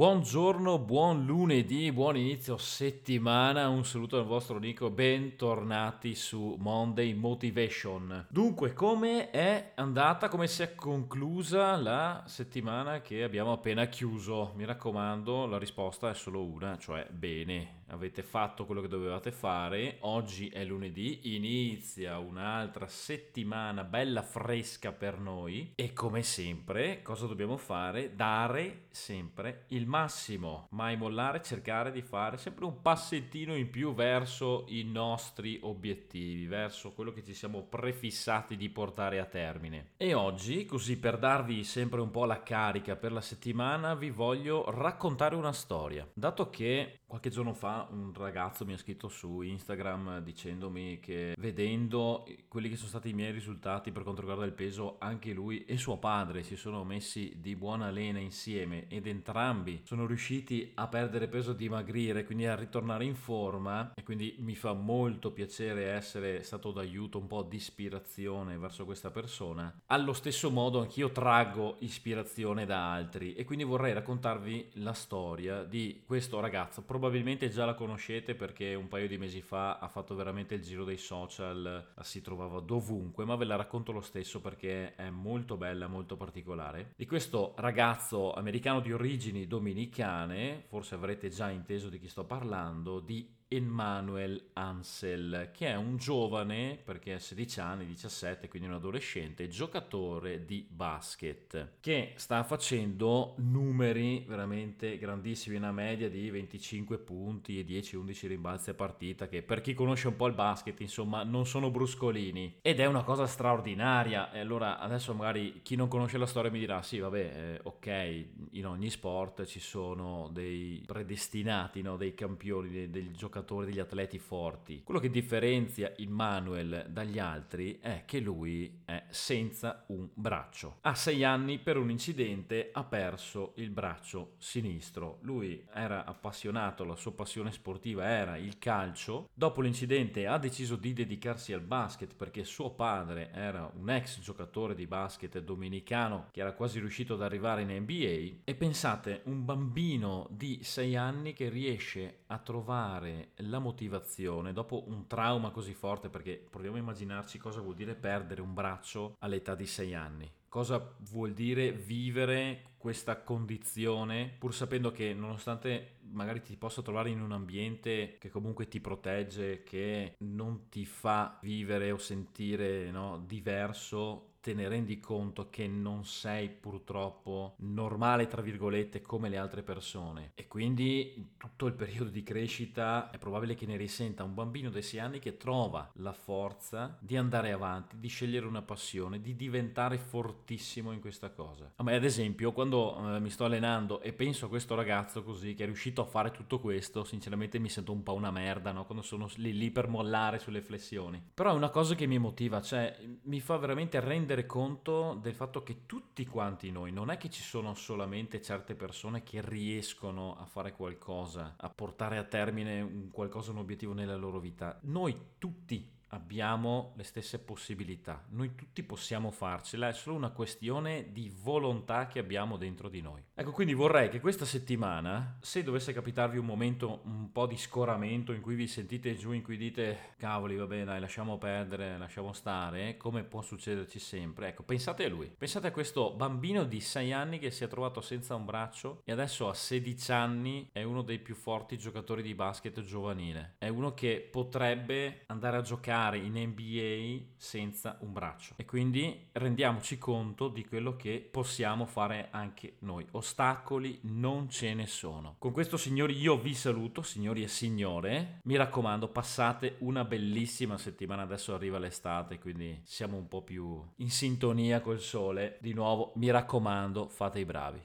Buongiorno, buon lunedì, buon inizio settimana, un saluto al vostro Nico, bentornati su Monday Motivation. Dunque, come è andata, come si è conclusa la settimana che abbiamo appena chiuso? Mi raccomando, la risposta è solo una, cioè bene avete fatto quello che dovevate fare, oggi è lunedì, inizia un'altra settimana bella fresca per noi e come sempre cosa dobbiamo fare? Dare sempre il massimo, mai mollare, cercare di fare sempre un passettino in più verso i nostri obiettivi, verso quello che ci siamo prefissati di portare a termine. E oggi, così per darvi sempre un po' la carica per la settimana, vi voglio raccontare una storia. Dato che qualche giorno fa un ragazzo mi ha scritto su Instagram dicendomi che vedendo quelli che sono stati i miei risultati per quanto riguarda il peso, anche lui e suo padre si sono messi di buona lena insieme ed entrambi sono riusciti a perdere peso, dimagrire, quindi a ritornare in forma. E quindi mi fa molto piacere essere stato d'aiuto, un po' di ispirazione verso questa persona. Allo stesso modo anch'io traggo ispirazione da altri. E quindi vorrei raccontarvi la storia di questo ragazzo, probabilmente già la conoscete perché un paio di mesi fa ha fatto veramente il giro dei social, si trovava dovunque, ma ve la racconto lo stesso perché è molto bella, molto particolare. Di questo ragazzo americano di origini dominicane, forse avrete già inteso di chi sto parlando, di Emmanuel Ansel, che è un giovane, perché ha 16 anni, 17, quindi un adolescente, giocatore di basket, che sta facendo numeri veramente grandissimi, una media di 25 punti e 10-11 rimbalzi a partita, che per chi conosce un po' il basket, insomma, non sono bruscolini. Ed è una cosa straordinaria. E allora adesso magari chi non conosce la storia mi dirà, sì, vabbè, eh, ok, in ogni sport ci sono dei predestinati, no? dei campioni, dei, dei giocatori giocatori, degli atleti forti. Quello che differenzia Immanuel dagli altri è che lui è senza un braccio. A sei anni per un incidente ha perso il braccio sinistro. Lui era appassionato, la sua passione sportiva era il calcio. Dopo l'incidente ha deciso di dedicarsi al basket perché suo padre era un ex giocatore di basket dominicano che era quasi riuscito ad arrivare in NBA. E pensate, un bambino di sei anni che riesce a trovare la motivazione dopo un trauma così forte, perché proviamo a immaginarci cosa vuol dire perdere un braccio all'età di 6 anni. Cosa vuol dire vivere questa condizione pur sapendo che nonostante magari ti possa trovare in un ambiente che comunque ti protegge, che non ti fa vivere o sentire no, diverso, te ne rendi conto che non sei purtroppo normale, tra virgolette, come le altre persone. E quindi in tutto il periodo di crescita è probabile che ne risenta un bambino dei 6 anni che trova la forza di andare avanti, di scegliere una passione, di diventare fortissimo in questa cosa. A me, ad esempio, quando eh, mi sto allenando e penso a questo ragazzo così che è riuscito a fare tutto questo, sinceramente mi sento un po' una merda, no? Quando sono lì, lì per mollare sulle flessioni. Però è una cosa che mi motiva, cioè mi fa veramente rendere rendere conto del fatto che tutti quanti noi, non è che ci sono solamente certe persone che riescono a fare qualcosa, a portare a termine un qualcosa, un obiettivo nella loro vita. Noi tutti abbiamo le stesse possibilità, noi tutti possiamo farcela, è solo una questione di volontà che abbiamo dentro di noi. Ecco, quindi vorrei che questa settimana, se dovesse capitarvi un momento un po' di scoramento in cui vi sentite giù, in cui dite cavoli, va bene, dai, lasciamo perdere, lasciamo stare, come può succederci sempre, ecco, pensate a lui, pensate a questo bambino di 6 anni che si è trovato senza un braccio e adesso a 16 anni è uno dei più forti giocatori di basket giovanile, è uno che potrebbe andare a giocare giocare in NBA senza un braccio e quindi rendiamoci conto di quello che possiamo fare anche noi. Ostacoli non ce ne sono. Con questo signori io vi saluto, signori e signore. Mi raccomando, passate una bellissima settimana. Adesso arriva l'estate, quindi siamo un po' più in sintonia col sole. Di nuovo, mi raccomando, fate i bravi.